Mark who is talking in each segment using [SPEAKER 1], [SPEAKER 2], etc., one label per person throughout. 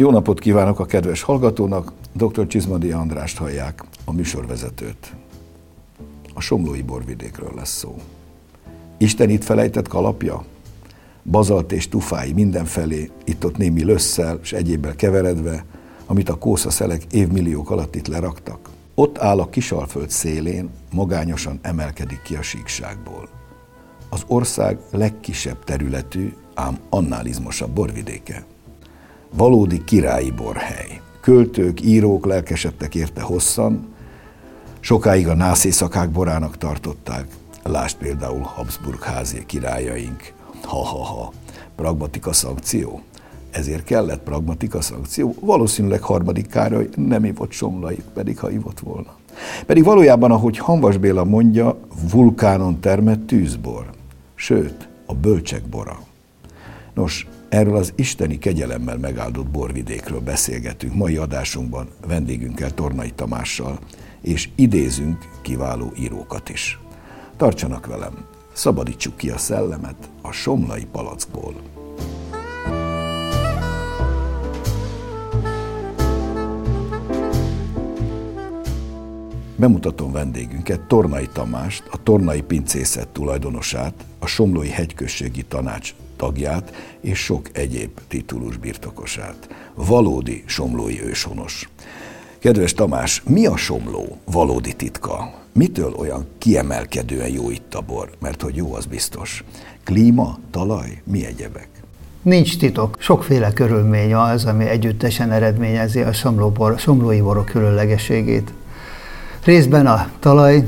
[SPEAKER 1] Jó napot kívánok a kedves hallgatónak, dr. Csizmadi Andrást hallják, a műsorvezetőt. A Somlói borvidékről lesz szó. Isten itt felejtett kalapja? Bazalt és tufái mindenfelé, itt-ott némi lösszel és egyébbel keveredve, amit a kószaszelek évmilliók alatt itt leraktak. Ott áll a kisalföld szélén, magányosan emelkedik ki a síkságból. Az ország legkisebb területű, ám annál izmosabb borvidéke. Valódi királyi borhely. Költők, írók lelkesedtek érte hosszan, sokáig a nász éjszakák borának tartották. Lásd például Habsburg házi királyaink. Ha-ha-ha, pragmatika szankció. Ezért kellett pragmatika szankció. Valószínűleg harmadik Károly nem ivott somlait, pedig ha ivott volna. Pedig valójában, ahogy Hanvas Béla mondja, vulkánon termett tűzbor. Sőt, a bölcsek bora. Nos, erről az isteni kegyelemmel megáldott borvidékről beszélgetünk mai adásunkban vendégünkkel, Tornai Tamással, és idézünk kiváló írókat is. Tartsanak velem, szabadítsuk ki a szellemet a somlai palackból. Bemutatom vendégünket, Tornai Tamást, a Tornai Pincészet tulajdonosát, a Somlói Hegyközségi Tanács tagját és sok egyéb titulus birtokosát. Valódi somlói őshonos. Kedves Tamás, mi a somló valódi titka? Mitől olyan kiemelkedően jó itt a bor? Mert hogy jó, az biztos. Klíma, talaj, mi egyebek?
[SPEAKER 2] Nincs titok. Sokféle körülmény az, ami együttesen eredményezi a somlóbor, somlói borok különlegességét. Részben a talaj,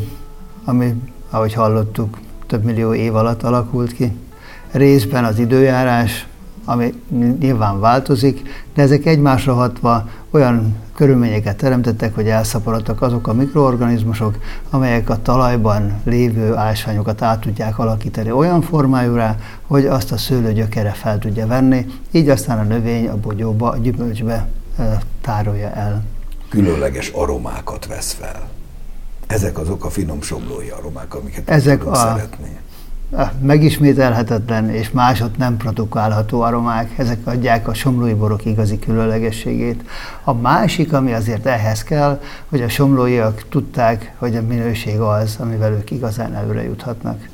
[SPEAKER 2] ami, ahogy hallottuk, több millió év alatt alakult ki, részben az időjárás, ami nyilván változik, de ezek egymásra hatva olyan körülményeket teremtettek, hogy elszaporodtak azok a mikroorganizmusok, amelyek a talajban lévő ásványokat át tudják alakítani olyan formájúra, hogy azt a szőlő gyökere fel tudja venni, így aztán a növény a bogyóba, a gyümölcsbe tárolja el.
[SPEAKER 1] Különleges aromákat vesz fel. Ezek azok a finom somlói aromák, amiket
[SPEAKER 2] Ezek a, szeretni megismételhetetlen és másod nem produkálható aromák, ezek adják a somlói borok igazi különlegességét. A másik, ami azért ehhez kell, hogy a somlóiak tudták, hogy a minőség az, amivel ők igazán előre juthatnak.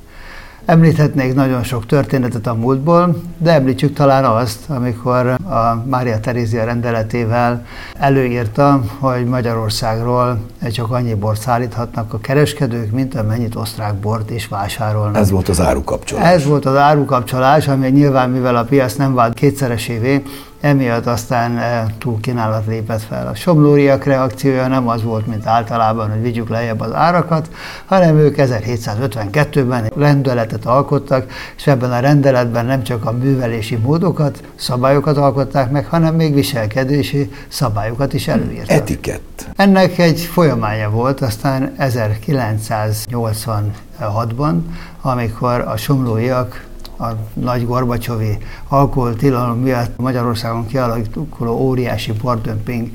[SPEAKER 2] Említhetnék nagyon sok történetet a múltból, de említsük talán azt, amikor a Mária Terézia rendeletével előírta, hogy Magyarországról csak annyi bort szállíthatnak a kereskedők, mint amennyit osztrák bort is vásárolnak.
[SPEAKER 1] Ez volt az árukapcsolás.
[SPEAKER 2] Ez volt az árukapcsolás, ami nyilván, mivel a piac nem vált kétszeresévé, emiatt aztán e, túl kínálat lépett fel. A somlóriak reakciója nem az volt, mint általában, hogy vigyük lejjebb az árakat, hanem ők 1752-ben rendeletet alkottak, és ebben a rendeletben nem csak a művelési módokat, szabályokat alkották meg, hanem még viselkedési szabályokat is előírtak.
[SPEAKER 1] Etikett.
[SPEAKER 2] Ennek egy folyamánya volt, aztán 1986-ban, amikor a somlóiak a nagy Gorbacsovi alkoholtilalom miatt Magyarországon kialakuló óriási bordömping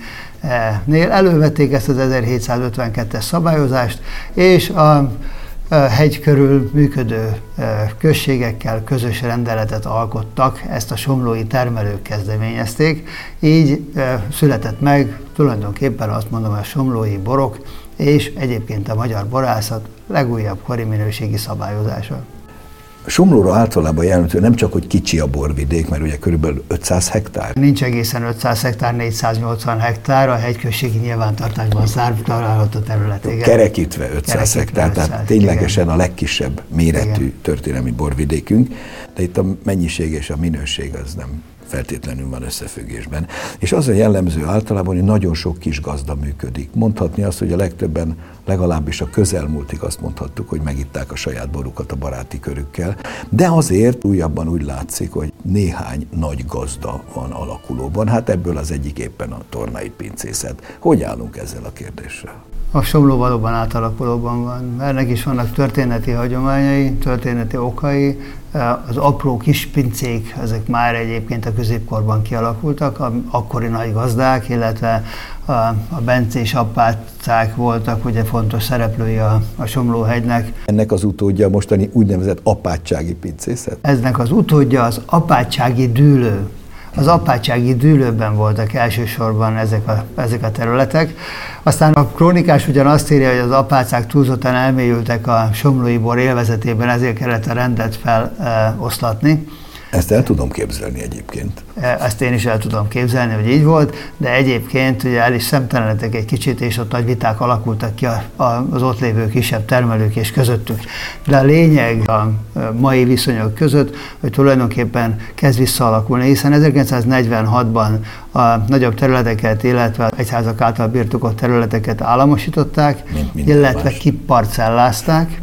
[SPEAKER 2] nél elővették ezt az 1752-es szabályozást, és a hegy körül működő községekkel közös rendeletet alkottak, ezt a somlói termelők kezdeményezték, így született meg tulajdonképpen azt mondom, a somlói borok, és egyébként a magyar borászat legújabb kori minőségi szabályozása.
[SPEAKER 1] Somlóra általában jelentő nem csak, hogy kicsi a borvidék, mert ugye körülbelül 500 hektár.
[SPEAKER 2] Nincs egészen 500 hektár, 480 hektár, a hegyközségi nyilvántartásban zárva található terület.
[SPEAKER 1] Igen. Kerekítve 500 Kerekítve hektár, 500, tehát ténylegesen igen. a legkisebb méretű igen. történelmi borvidékünk, de itt a mennyiség és a minőség az nem feltétlenül van összefüggésben. És az a jellemző általában, hogy nagyon sok kis gazda működik. Mondhatni azt, hogy a legtöbben, legalábbis a közelmúltig azt mondhattuk, hogy megitták a saját borukat a baráti körükkel, de azért újabban úgy látszik, hogy néhány nagy gazda van alakulóban. Hát ebből az egyik éppen a tornai pincészet. Hogy állunk ezzel a kérdéssel?
[SPEAKER 2] A Somló valóban átalakulóban van. Ennek is vannak történeti hagyományai, történeti okai. Az apró kis pincék, ezek már egyébként a középkorban kialakultak, a akkori nagy gazdák, illetve a, a bencés appácák voltak ugye fontos szereplői a, a Somlóhegynek.
[SPEAKER 1] Ennek az utódja a mostani úgynevezett apátsági pincészet?
[SPEAKER 2] Eznek az utódja az apátsági dűlő Az apátsági dűlőben voltak elsősorban ezek a, ezek a területek. Aztán a krónikás ugyan azt írja, hogy az apácák túlzottan elmélyültek a somlói bor élvezetében, ezért kellett a rendet feloszlatni.
[SPEAKER 1] Ezt el tudom képzelni egyébként.
[SPEAKER 2] E, ezt én is el tudom képzelni, hogy így volt, de egyébként ugye el is szemtelenetek egy kicsit, és ott nagy viták alakultak ki az ott lévő kisebb termelők és közöttük. De a lényeg a mai viszonyok között, hogy tulajdonképpen kezd visszaalakulni, hiszen 1946-ban a nagyobb területeket, illetve egyházak által birtokolt területeket államosították, illetve kiparcellázták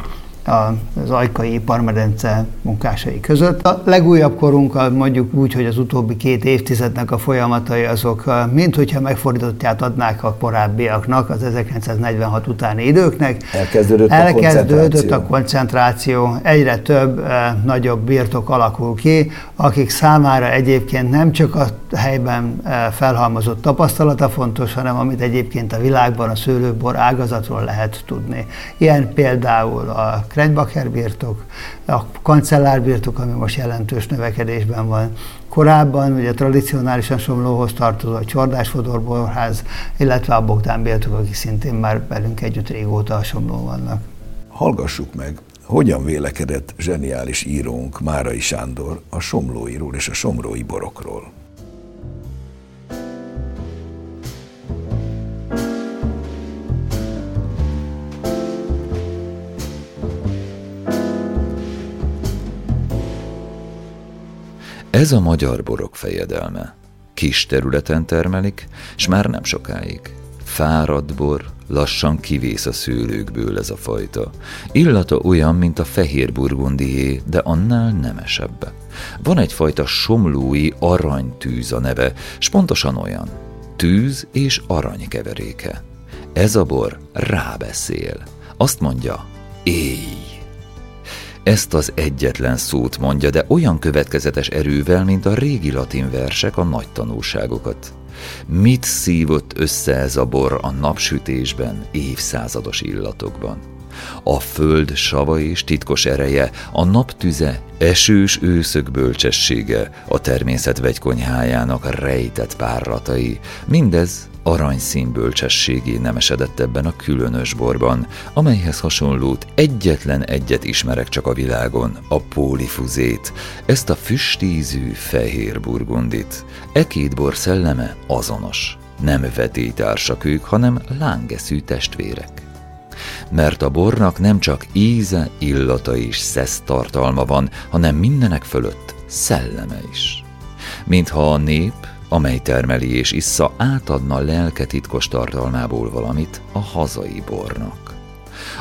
[SPEAKER 2] az ajkai iparmedence munkásai között. A legújabb korunk mondjuk úgy, hogy az utóbbi két évtizednek a folyamatai azok, mint hogyha megfordítottját adnák a korábbiaknak, az 1946 utáni időknek.
[SPEAKER 1] Elkezdődött,
[SPEAKER 2] Elkezdődött
[SPEAKER 1] a koncentráció.
[SPEAKER 2] a koncentráció, egyre több nagyobb birtok alakul ki, akik számára egyébként nem csak a helyben felhalmozott tapasztalata fontos, hanem amit egyébként a világban a szőlőbor ágazatról lehet tudni. Ilyen például a Krenbacher birtok, a kancellár birtok, ami most jelentős növekedésben van. Korábban ugye tradicionálisan Somlóhoz tartozó a Csordás Fodorborház, illetve a Bogdán birtok, akik szintén már velünk együtt régóta a Somló vannak.
[SPEAKER 1] Hallgassuk meg, hogyan vélekedett zseniális írónk Márai Sándor a somlóiról és a somlói borokról.
[SPEAKER 3] Ez a magyar borok fejedelme. Kis területen termelik, s már nem sokáig. Fáradt bor, lassan kivész a szőlőkből ez a fajta. Illata olyan, mint a fehér burgundié, de annál nemesebb. Van egyfajta somlói aranytűz a neve, s pontosan olyan. Tűz és arany keveréke. Ez a bor rábeszél. Azt mondja, éj! Ezt az egyetlen szót mondja, de olyan következetes erővel, mint a régi latin versek a nagy tanulságokat. Mit szívott össze ez a bor a napsütésben, évszázados illatokban? A föld sava és titkos ereje, a naptüze, esős őszök bölcsessége, a természet vegykonyhájának rejtett párratai, mindez aranyszín bölcsességé nemesedett ebben a különös borban, amelyhez hasonlót egyetlen egyet ismerek csak a világon, a pólifuzét, ezt a füstízű fehér burgundit. E két bor szelleme azonos. Nem vetélytársak ők, hanem lángeszű testvérek mert a bornak nem csak íze, illata és szesz tartalma van, hanem mindenek fölött szelleme is. Mintha a nép, amely termeli és issza, átadna lelke titkos tartalmából valamit a hazai bornak.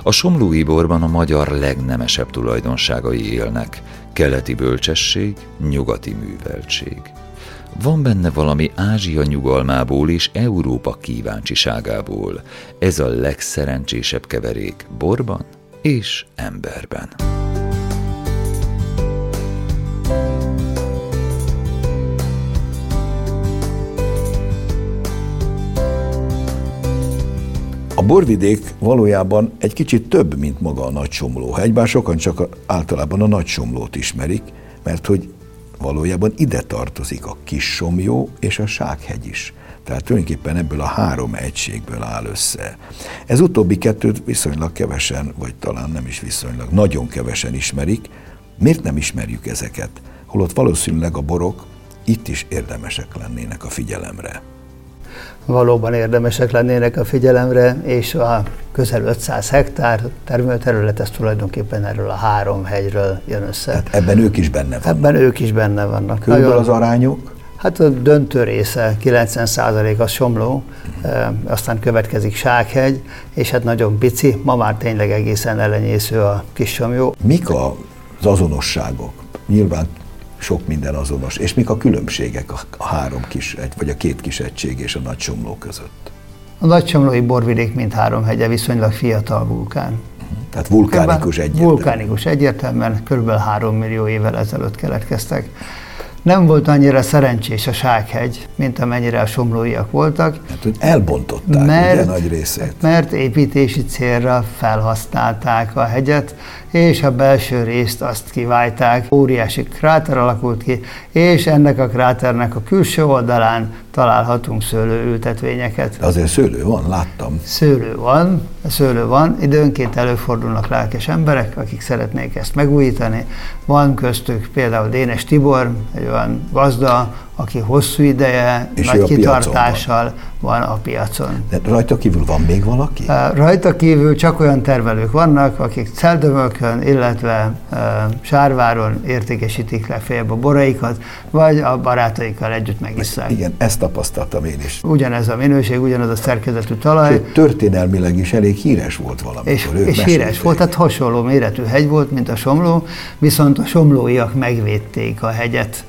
[SPEAKER 3] A somlói borban a magyar legnemesebb tulajdonságai élnek, keleti bölcsesség, nyugati műveltség. Van benne valami Ázsia nyugalmából és Európa kíváncsiságából. Ez a legszerencsésebb keverék borban és emberben.
[SPEAKER 1] Borvidék valójában egy kicsit több, mint maga a Nagy Somlóhegy, bár sokan csak általában a Nagy Somlót ismerik, mert hogy valójában ide tartozik a Kis Somjó és a Sághegy is. Tehát tulajdonképpen ebből a három egységből áll össze. Ez utóbbi kettőt viszonylag kevesen, vagy talán nem is viszonylag, nagyon kevesen ismerik. Miért nem ismerjük ezeket? Holott valószínűleg a borok itt is érdemesek lennének a figyelemre
[SPEAKER 2] valóban érdemesek lennének a figyelemre, és a közel 500 hektár termőterület, ez tulajdonképpen erről a három hegyről jön össze.
[SPEAKER 1] Tehát ebben ők is benne vannak.
[SPEAKER 2] Ebben ők is benne vannak.
[SPEAKER 1] Körülbelül az arányok?
[SPEAKER 2] Hát a döntő része, 90% az Somló, uh-huh. aztán következik Sághegy, és hát nagyon pici, ma már tényleg egészen elenyésző a kis Somjó.
[SPEAKER 1] Mik az azonosságok? Nyilván sok minden azonos. És mik a különbségek a, három kis vagy a két kis egység és a nagy somló között?
[SPEAKER 2] A nagy somlói borvidék mint három hegye viszonylag fiatal vulkán.
[SPEAKER 1] Uh-huh. Tehát vulkánikus egyértelműen.
[SPEAKER 2] Vulkánikus egyértelműen, kb. 3 millió évvel ezelőtt keletkeztek. Nem volt annyira szerencsés a Sághegy, mint amennyire a somlóiak voltak.
[SPEAKER 1] Hát, hogy elbontották mert, ugye nagy részét.
[SPEAKER 2] Mert építési célra felhasználták a hegyet, és a belső részt azt kiválták. Óriási kráter alakult ki, és ennek a kráternek a külső oldalán találhatunk szőlőültetvényeket.
[SPEAKER 1] Azért szőlő van, láttam.
[SPEAKER 2] Szőlő van, szőlő van, időnként előfordulnak lelkes emberek, akik szeretnék ezt megújítani. Van köztük például Dénes Tibor, egy olyan gazda, aki hosszú ideje, és nagy kitartással van. van a piacon.
[SPEAKER 1] De rajta kívül van még valaki?
[SPEAKER 2] Rajta kívül csak olyan termelők vannak, akik Celdömökön, illetve uh, Sárváron értékesítik le a boraikat, vagy a barátaikkal együtt megisszák.
[SPEAKER 1] Igen, ezt tapasztaltam én is.
[SPEAKER 2] Ugyanez a minőség, ugyanaz a szerkezetű talaj. Sőt,
[SPEAKER 1] történelmileg is elég híres volt valami.
[SPEAKER 2] És, és híres volt, tehát hasonló méretű hegy volt, mint a Somló, viszont a somlóiak megvédték a hegyet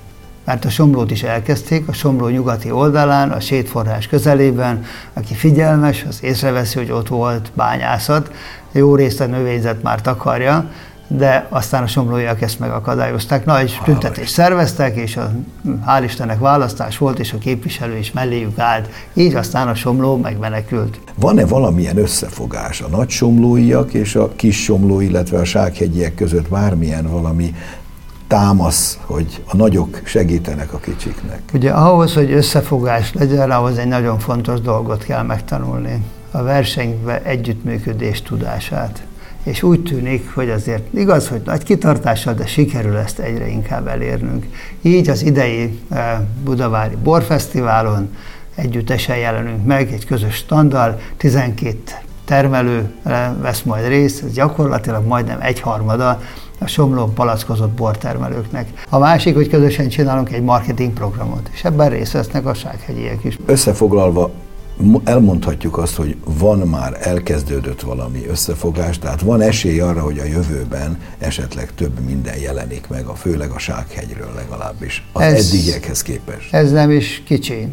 [SPEAKER 2] mert a Somlót is elkezdték, a Somló nyugati oldalán, a sétforrás közelében, aki figyelmes, az észreveszi, hogy ott volt bányászat, jó részt a növényzet már takarja, de aztán a somlóiak ezt megakadályozták. Nagy tüntetést szerveztek, és a, hál' Istennek választás volt, és a képviselő is melléjük állt. Így aztán a somló megmenekült.
[SPEAKER 1] Van-e valamilyen összefogás a nagy somlóiak és a kis somló, illetve a sághegyiek között bármilyen valami támasz, hogy a nagyok segítenek a kicsiknek.
[SPEAKER 2] Ugye ahhoz, hogy összefogás legyen, ahhoz egy nagyon fontos dolgot kell megtanulni. A versenybe együttműködés tudását. És úgy tűnik, hogy azért igaz, hogy nagy kitartással, de sikerül ezt egyre inkább elérnünk. Így az idei eh, Budavári Borfesztiválon együttesen jelenünk meg, egy közös standard, 12 termelő eh, vesz majd részt, ez gyakorlatilag majdnem egyharmada a Somlón palackozott bortermelőknek. A másik, hogy közösen csinálunk egy marketing programot, és ebben részt vesznek a sághegyiek is.
[SPEAKER 1] Összefoglalva, elmondhatjuk azt, hogy van már elkezdődött valami összefogás, tehát van esély arra, hogy a jövőben esetleg több minden jelenik meg, a főleg a Sághegyről legalábbis, az ez, eddigiekhez képest.
[SPEAKER 2] Ez nem is kicsi.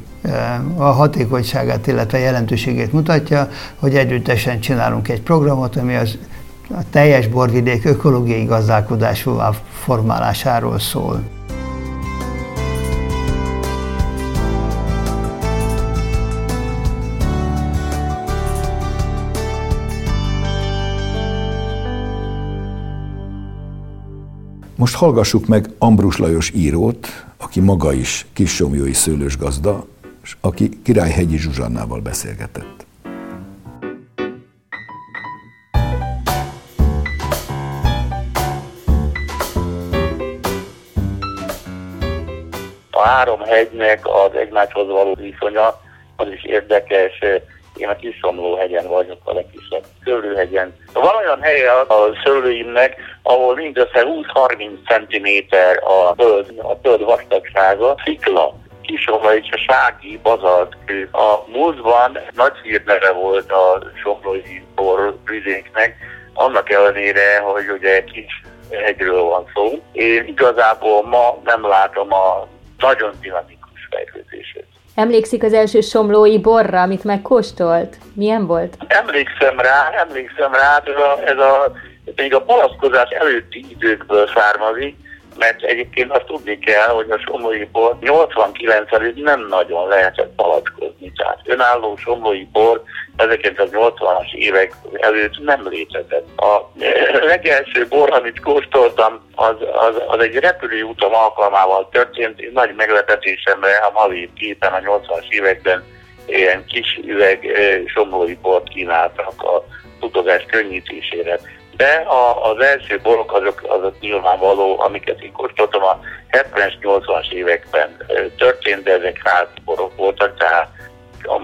[SPEAKER 2] A hatékonyságát, illetve jelentőségét mutatja, hogy együttesen csinálunk egy programot, ami az a teljes borvidék ökológiai gazdálkodásúvá formálásáról szól.
[SPEAKER 1] Most hallgassuk meg Ambrus Lajos írót, aki maga is kissomjói szőlős gazda, és aki Királyhegyi Zsuzsannával beszélgetett.
[SPEAKER 4] Három hegynek az egymáshoz való viszonya, az is érdekes. Én a Kiszomló hegyen vagyok, a legkisebb szőlőhegyen. Van olyan helye a szőlőimnek, ahol mindössze 20-30 cm a föld, a föld vastagsága, szikla. Kisomla és a sági bazaltkő. A múltban nagy hírneve volt a somlói vidéknek, annak ellenére, hogy ugye kis hegyről van szó. Én igazából ma nem látom a nagyon dinamikus fejlődését.
[SPEAKER 5] Emlékszik az első somlói borra, amit megkóstolt? Milyen volt?
[SPEAKER 4] Emlékszem rá, emlékszem rá, ez a, ez a még a palaszkozás előtti időkből származik, mert egyébként azt tudni kell, hogy a somlói bor 89 előtt nem nagyon lehetett palackozni. Tehát önálló somlói bor 1980-as évek előtt nem létezett. A legelső bor, amit kóstoltam, az, az, az egy repülőúton alkalmával történt. Én nagy meglepetésemre a Mali képen a 80-as években ilyen kis üveg somlói bort kínáltak a utazás könnyítésére. De a, az első borok azok, azok nyilvánvaló, amiket én kóstoltam a 70-es, 80-as években történt, de ezek házi borok voltak, tehát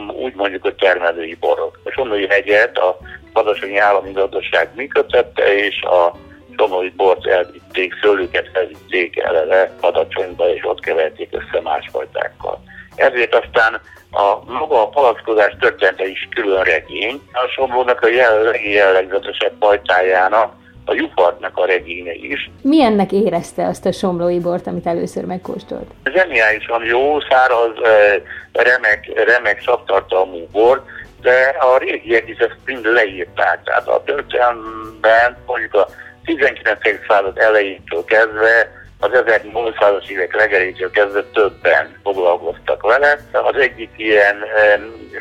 [SPEAKER 4] úgy mondjuk, hogy termelői borok. A Somlói hegyet a Kadasonyi Állami Gazdaság működtette, és a Somlói bort elvitték, szőlőket elvitték eleve Kadacsonyba, és ott keverték össze másfajtákkal. Ezért aztán a maga a palackozás története is külön regény. A Somlónak a jelenlegi jellegzetesebb fajtájának a Jufartnak a regénye is.
[SPEAKER 5] Milyennek érezte azt a somlói bort, amit először megkóstolt?
[SPEAKER 4] Zseniálisan jó, száraz, remek, remek szaktartalmú bor, de a régiek is ezt mind leírták. Tehát a történelemben mondjuk a 19. század elejétől kezdve az 1800-as évek legelétől kezdve többen foglalkoztak vele. Az egyik ilyen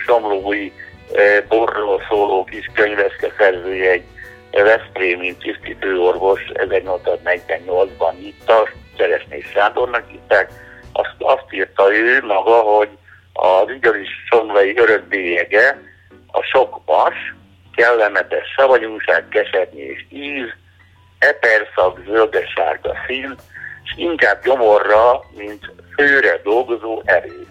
[SPEAKER 4] somlói borról szóló kis könyveszke szerzője egy Veszprémi tisztítőorvos 1848-ban nyitta, Cseresnyi Sándornak írták, azt, azt írta ő maga, hogy az igazi somlai örökbélyege a sok vas, kellemetes savanyúság, kesernyés íz, eperszag, zöldes-sárga szín, és inkább gyomorra, mint főre dolgozó erő.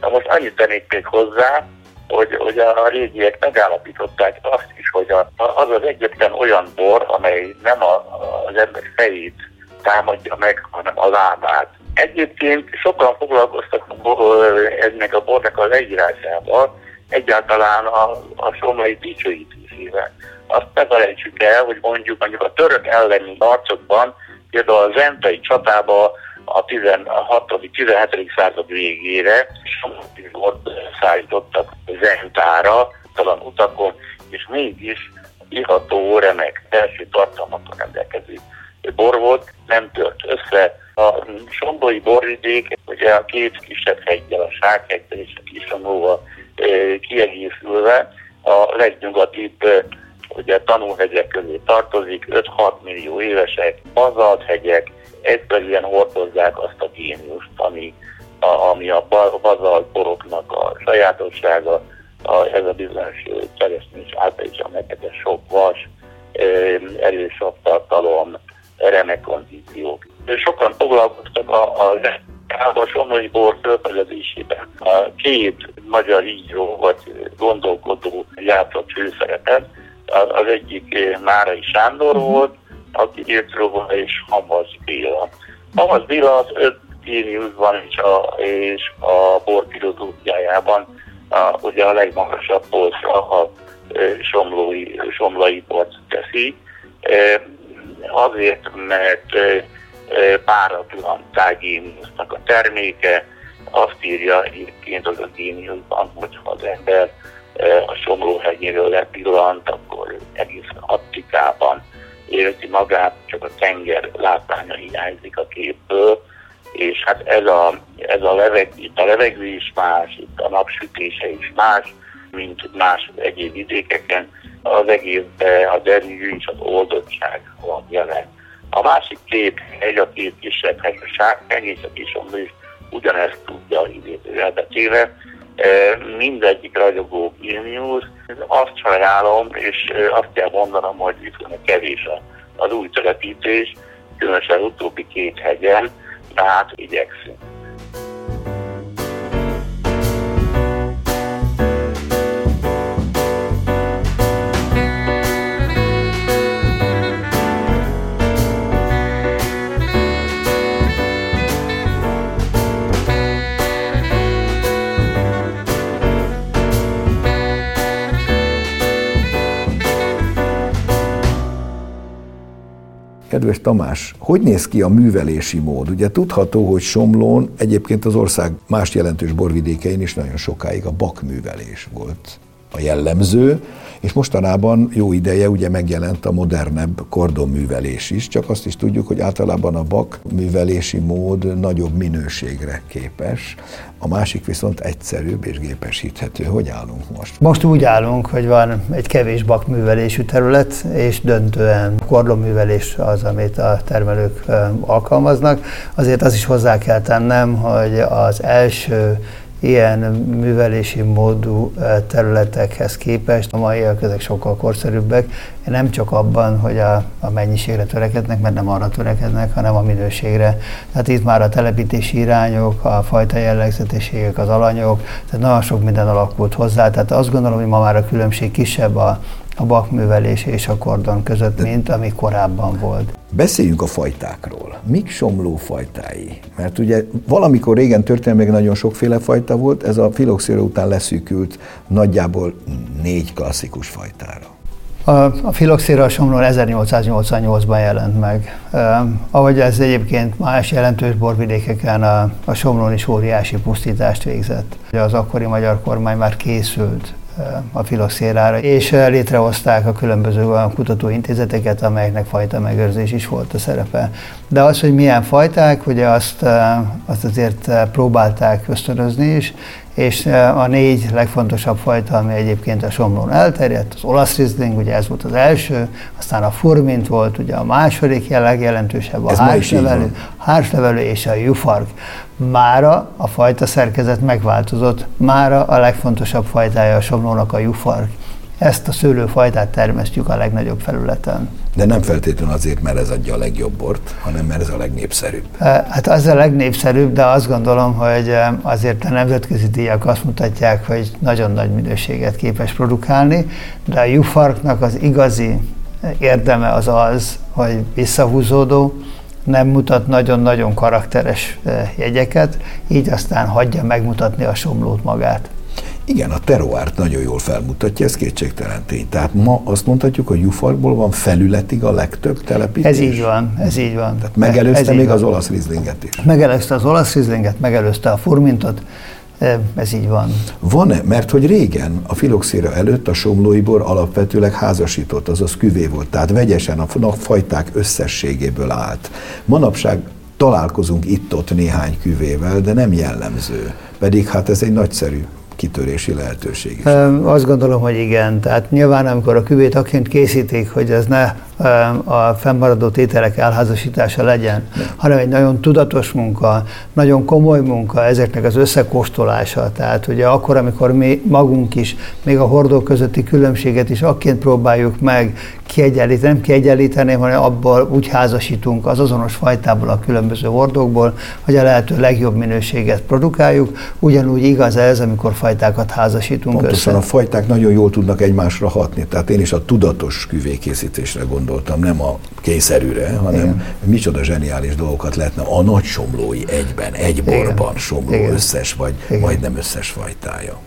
[SPEAKER 4] Na most annyit tennék még hozzá, hogy, hogy a régiek megállapították azt is, hogy a, az az egyetlen olyan bor, amely nem a, az ember fejét támadja meg, hanem a lábát. Egyébként sokan foglalkoztak ennek a bornak a leírásával, egyáltalán a, a somlai dicsőítésével. Azt ne felejtsük el, hogy mondjuk mondjuk a török elleni harcokban, például a zentai csatában a 16.-17. század végére ott szállítottak zentára, talán utakon, és mégis iható, remek, belső tartalmakkal rendelkező bor volt, nem tört össze. A sombói borvidék, ugye a két kisebb hegyel, a Sághegyel és a Kisomóval kiegészülve a legnyugatibb ugye tanulhegyek közé tartozik, 5-6 millió évesek, bazalt hegyek, egyszerűen hordozzák azt a géniust, ami a, ami a bazalt poroknak a sajátossága, a, ez a bizonyos cseresznyi és általában neked sok vas, erős tartalom, remek kondíciók. Sokan foglalkoztak a, a a somlói bor fölfedezésében. A két magyar író vagy gondolkodó játszott főszerepet. Az egyik Márai Sándor mhm. volt, aki írt róla, és Hamaz Béla. Hamaz Béla az öt géniuszban és a, és a bor filozófiájában a, ugye a legmagasabb polcra a somlói, somlai bort teszi. Azért, mert páratlan tágéniusznak a terméke, azt írja egyébként az a géniuszban, hogyha az ember a Somlóhegyéről lepillant, akkor egészen Attikában érzi magát, csak a tenger látványa hiányzik a képből, és hát ez a, ez a, leveg, itt a levegő is más, itt a napsütése is más, mint más egyéb vidékeken. Az egészben a derű és az oldottság van jelen. A másik két egy a két kisebb hegy, a sárkány és a kisomló is ugyanezt tudja idézőjelbetéve. Mindegyik ragyogó géniusz. Azt sajnálom, és azt kell mondanom, hogy viszonylag kevés az új telepítés, különösen utóbbi két hegyen, de hát igyekszünk.
[SPEAKER 1] Tamás, hogy néz ki a művelési mód? Ugye tudható, hogy Somlón egyébként az ország más jelentős borvidékein is nagyon sokáig a bakművelés volt a jellemző, és mostanában jó ideje ugye megjelent a modernebb kordonművelés is, csak azt is tudjuk, hogy általában a bak művelési mód nagyobb minőségre képes, a másik viszont egyszerűbb és gépesíthető. Hogy állunk most?
[SPEAKER 2] Most úgy állunk, hogy van egy kevés bakművelésű terület, és döntően kordonművelés az, amit a termelők alkalmaznak. Azért az is hozzá kell tennem, hogy az első ilyen művelési módú területekhez képest a maiak ezek sokkal korszerűbbek, nem csak abban, hogy a, a mennyiségre törekednek, mert nem arra törekednek, hanem a minőségre. Tehát itt már a telepítési irányok, a fajta jellegzetességek, az alanyok, tehát nagyon sok minden alakult hozzá. Tehát azt gondolom, hogy ma már a különbség kisebb a, a bakművelés és a kordon között, mint ami korábban volt.
[SPEAKER 1] Beszéljünk a fajtákról. Mik somló fajtái? Mert ugye valamikor régen történelmileg nagyon sokféle fajta volt, ez a filoxéra után leszűkült nagyjából négy klasszikus fajtára.
[SPEAKER 2] A, filoxéra somlón 1888-ban jelent meg. Ahogy ez egyébként más jelentős borvidékeken a, a somlón is óriási pusztítást végzett. Az akkori magyar kormány már készült a filoxérára, és létrehozták a különböző olyan kutatóintézeteket, amelyeknek fajta megőrzés is volt a szerepe. De az, hogy milyen fajták, ugye azt, azt azért próbálták ösztönözni is, és a négy legfontosabb fajta, ami egyébként a somlón elterjedt, az olasz rizling, ugye ez volt az első, aztán a furmint volt, ugye a második legjelentősebb, a hárslevelő, hárslevelő és a jufark. Mára a fajta szerkezet megváltozott, mára a legfontosabb fajtája a somlónak a jufark. Ezt a szőlőfajtát termesztjük a legnagyobb felületen.
[SPEAKER 1] De nem feltétlenül azért, mert ez adja a legjobb bort, hanem mert ez a legnépszerűbb.
[SPEAKER 2] Hát az a legnépszerűbb, de azt gondolom, hogy azért a nemzetközi díjak azt mutatják, hogy nagyon nagy minőséget képes produkálni, de a jufarknak az igazi érdeme az az, hogy visszahúzódó, nem mutat nagyon-nagyon karakteres jegyeket, így aztán hagyja megmutatni a somlót magát.
[SPEAKER 1] Igen, a teroárt nagyon jól felmutatja, ez kétségtelen tény. Tehát ma azt mondhatjuk, hogy Jufarkból van felületig a legtöbb telepítés.
[SPEAKER 2] Ez így van, ez így van.
[SPEAKER 1] Tehát megelőzte ez még az olasz rizlinget is.
[SPEAKER 2] Megelőzte az olasz rizlinget, megelőzte a furmintot, ez így van.
[SPEAKER 1] Van-e? Mert hogy régen, a filoxéra előtt a somlói bor alapvetőleg házasított, azaz küvé volt, tehát vegyesen a fajták összességéből állt. Manapság találkozunk itt-ott néhány küvével, de nem jellemző. Pedig hát ez egy nagyszerű kitörési lehetőség is.
[SPEAKER 2] Azt gondolom, hogy igen. Tehát nyilván, amikor a küvét aként készítik, hogy ez ne a fennmaradó tételek elházasítása legyen, ne. hanem egy nagyon tudatos munka, nagyon komoly munka ezeknek az összekóstolása. Tehát ugye akkor, amikor mi magunk is, még a hordók közötti különbséget is akként próbáljuk meg kiegyenlíteni, nem kiegyenlíteni, hanem abból úgy házasítunk az azonos fajtából a különböző hordókból, hogy a lehető legjobb minőséget produkáljuk. Ugyanúgy igaz ez, amikor fajtákat házasítunk
[SPEAKER 1] Pontosan
[SPEAKER 2] össze.
[SPEAKER 1] a fajták nagyon jól tudnak egymásra hatni, tehát én is a tudatos küvékészítésre gondoltam, nem a kényszerűre, hanem Igen. micsoda zseniális dolgokat lehetne a nagy somlói egyben, egy borban somló Igen. összes vagy Igen. majdnem összes fajtája.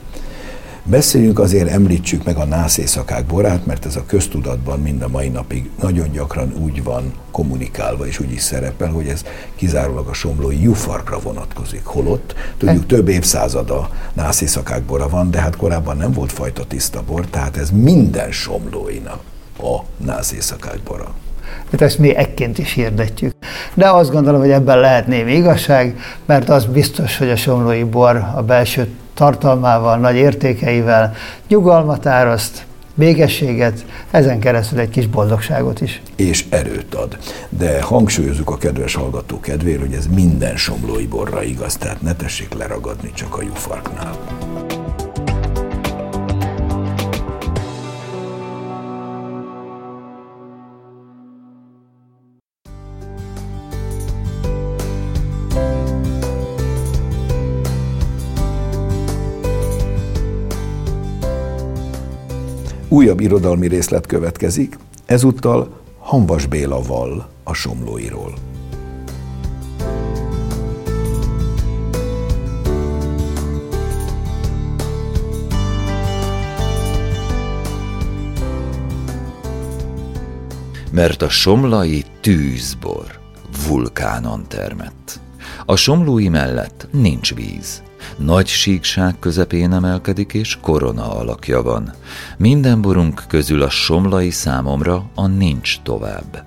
[SPEAKER 1] Beszéljünk azért, említsük meg a nász éjszakák borát, mert ez a köztudatban mind a mai napig nagyon gyakran úgy van kommunikálva, és úgy is szerepel, hogy ez kizárólag a somlói jufarkra vonatkozik. Holott, tudjuk, több évszázada nász éjszakák bora van, de hát korábban nem volt fajta tiszta bor, tehát ez minden somlóinak a nász éjszakák bora.
[SPEAKER 2] Hát ezt mi ekként is hirdetjük. De azt gondolom, hogy ebben lehet némi igazság, mert az biztos, hogy a somlói bor a belső tartalmával, nagy értékeivel nyugalmat áraszt, bégességet, ezen keresztül egy kis boldogságot is.
[SPEAKER 1] És erőt ad. De hangsúlyozunk a kedves hallgató kedvéért, hogy ez minden somlói borra igaz, tehát ne tessék leragadni csak a jufarknál. Újabb irodalmi részlet következik, ezúttal Hanvas Béla val a Somlóiról.
[SPEAKER 3] Mert a somlai tűzbor vulkánon termett. A somlói mellett nincs víz. Nagy síkság közepén emelkedik, és korona alakja van. Minden borunk közül a somlai számomra a nincs tovább.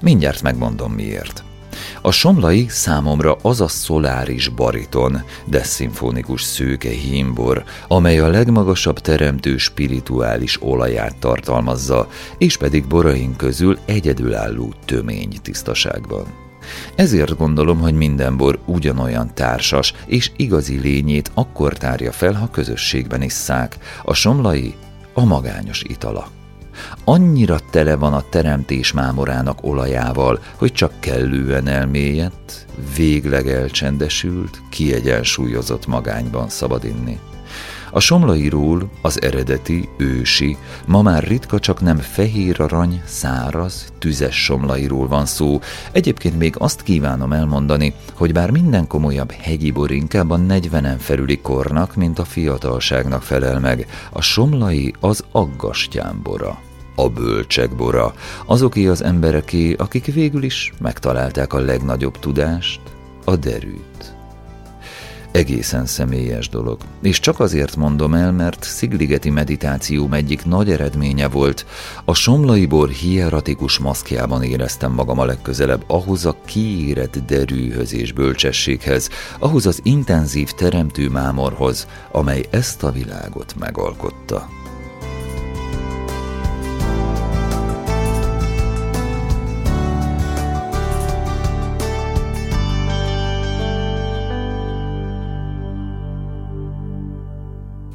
[SPEAKER 3] Mindjárt megmondom miért. A somlai számomra az a szoláris bariton, de szimfonikus szőke hímbor, amely a legmagasabb teremtő spirituális olaját tartalmazza, és pedig boraink közül egyedülálló tömény tisztaságban. Ezért gondolom, hogy minden bor ugyanolyan társas, és igazi lényét akkor tárja fel, ha közösségben isszák. A somlai a magányos itala. Annyira tele van a teremtés mámorának olajával, hogy csak kellően elmélyedt, végleg elcsendesült, kiegyensúlyozott magányban szabad inni. A somlairól, az eredeti, ősi, ma már ritka csak nem fehér arany, száraz, tüzes somlairól van szó. Egyébként még azt kívánom elmondani, hogy bár minden komolyabb hegyi bor inkább a 40 felüli kornak, mint a fiatalságnak felel meg, a somlai az aggastyámbora a bölcsek bora, azoké az embereké, akik végül is megtalálták a legnagyobb tudást, a derűt. Egészen személyes dolog. És csak azért mondom el, mert szigligeti meditációm egyik nagy eredménye volt, a somlai bor hieratikus maszkjában éreztem magam a legközelebb ahhoz a kiérett derűhöz és bölcsességhez, ahhoz az intenzív teremtő mámorhoz, amely ezt a világot megalkotta.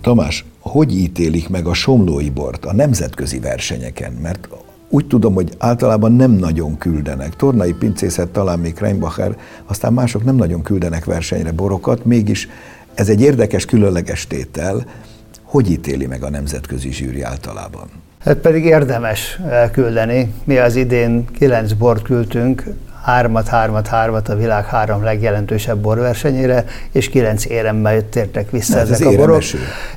[SPEAKER 1] Tamás, hogy ítélik meg a somlói bort a nemzetközi versenyeken? Mert úgy tudom, hogy általában nem nagyon küldenek. Tornai pincészet talán még Kreinbacher, aztán mások nem nagyon küldenek versenyre borokat, mégis ez egy érdekes, különleges tétel. Hogy ítéli meg a nemzetközi zsűri általában?
[SPEAKER 2] Hát pedig érdemes küldeni. Mi az idén kilenc bort küldtünk, hármat, hármat, hármat a világ három legjelentősebb borversenyére, és kilenc éremmel tértek vissza
[SPEAKER 1] Ez
[SPEAKER 2] ezek a borok.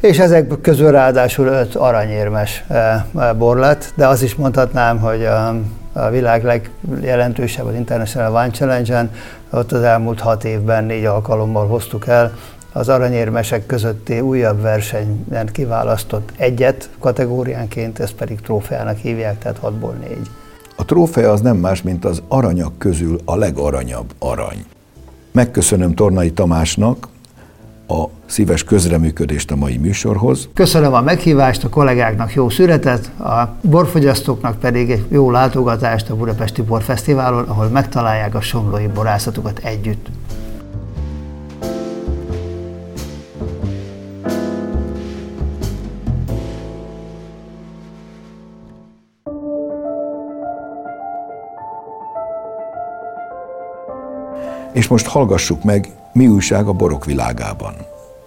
[SPEAKER 2] És ezek közül ráadásul öt aranyérmes eh, eh, bor lett, de azt is mondhatnám, hogy a, a világ legjelentősebb, az International Wine Challenge-en, ott az elmúlt hat évben négy alkalommal hoztuk el az aranyérmesek közötti újabb versenyen kiválasztott egyet kategóriánként, ezt pedig trófeának hívják, tehát hatból négy.
[SPEAKER 1] A trófea az nem más, mint az aranyak közül a legaranyabb arany. Megköszönöm Tornai Tamásnak a szíves közreműködést a mai műsorhoz.
[SPEAKER 2] Köszönöm a meghívást, a kollégáknak jó születet, a borfogyasztóknak pedig egy jó látogatást a Budapesti Borfesztiválon, ahol megtalálják a somlói borászatokat együtt.
[SPEAKER 1] És most hallgassuk meg, mi újság a borok világában.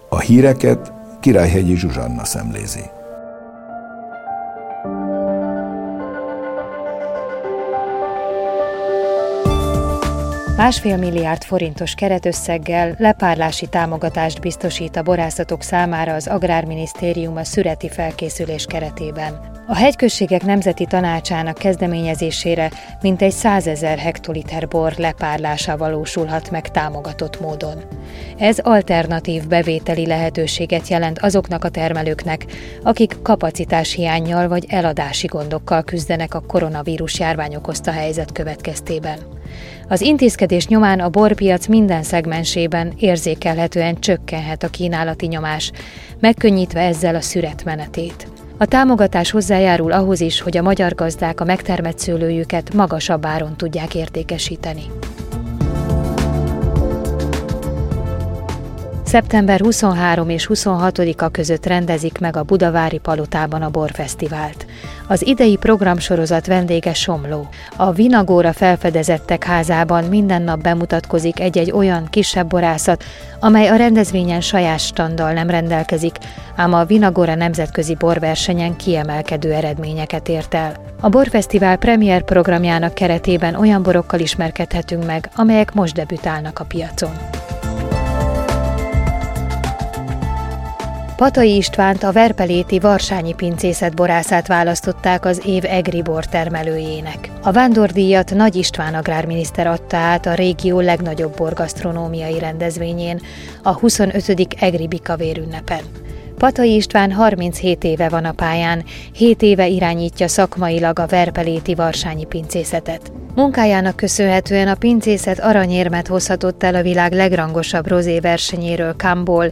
[SPEAKER 1] A híreket Királyhegyi Zsuzsanna szemlézi.
[SPEAKER 6] Másfél milliárd forintos keretösszeggel lepárlási támogatást biztosít a borászatok számára az Agrárminisztérium a szüreti felkészülés keretében. A hegyközségek nemzeti tanácsának kezdeményezésére mintegy 100 ezer hektoliter bor lepárlása valósulhat meg támogatott módon. Ez alternatív bevételi lehetőséget jelent azoknak a termelőknek, akik kapacitáshiányjal vagy eladási gondokkal küzdenek a koronavírus járvány okozta helyzet következtében. Az intézkedés nyomán a borpiac minden szegmensében érzékelhetően csökkenhet a kínálati nyomás, megkönnyítve ezzel a szüret menetét. A támogatás hozzájárul ahhoz is, hogy a magyar gazdák a megtermett szőlőjüket magasabb áron tudják értékesíteni. Szeptember 23 és 26-a között rendezik meg a Budavári Palotában a Borfesztivált. Az idei programsorozat vendége Somló. A Vinagóra felfedezettek házában minden nap bemutatkozik egy-egy olyan kisebb borászat, amely a rendezvényen saját standal nem rendelkezik, ám a Vinagóra nemzetközi borversenyen kiemelkedő eredményeket ért el. A Borfesztivál premier programjának keretében olyan borokkal ismerkedhetünk meg, amelyek most debütálnak a piacon. Patai Istvánt a Verpeléti Varsányi Pincészet borászát választották az év egri bor termelőjének. A vándordíjat Nagy István agrárminiszter adta át a régió legnagyobb borgasztronómiai rendezvényén, a 25. egri bikavér ünnepen. Patai István 37 éve van a pályán, 7 éve irányítja szakmailag a Verpeléti Varsányi Pincészetet. Munkájának köszönhetően a pincészet aranyérmet hozhatott el a világ legrangosabb rozé versenyéről Kamból,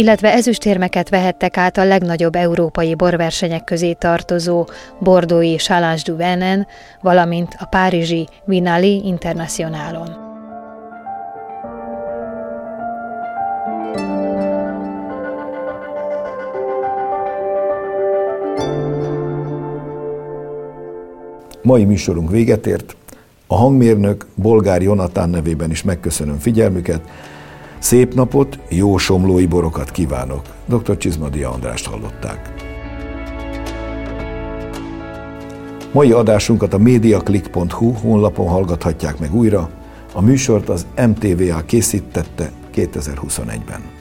[SPEAKER 6] illetve ezüstérmeket vehettek át a legnagyobb európai borversenyek közé tartozó Bordói Challenge du Venen, valamint a párizsi Vinali Internationalon.
[SPEAKER 1] Mai műsorunk véget ért. A hangmérnök Bolgár Jonatán nevében is megköszönöm figyelmüket. Szép napot, jó somlói borokat kívánok. Dr. Csizmadia Andrást hallották. Mai adásunkat a mediaclick.hu honlapon hallgathatják meg újra. A műsort az MTVA készítette 2021-ben.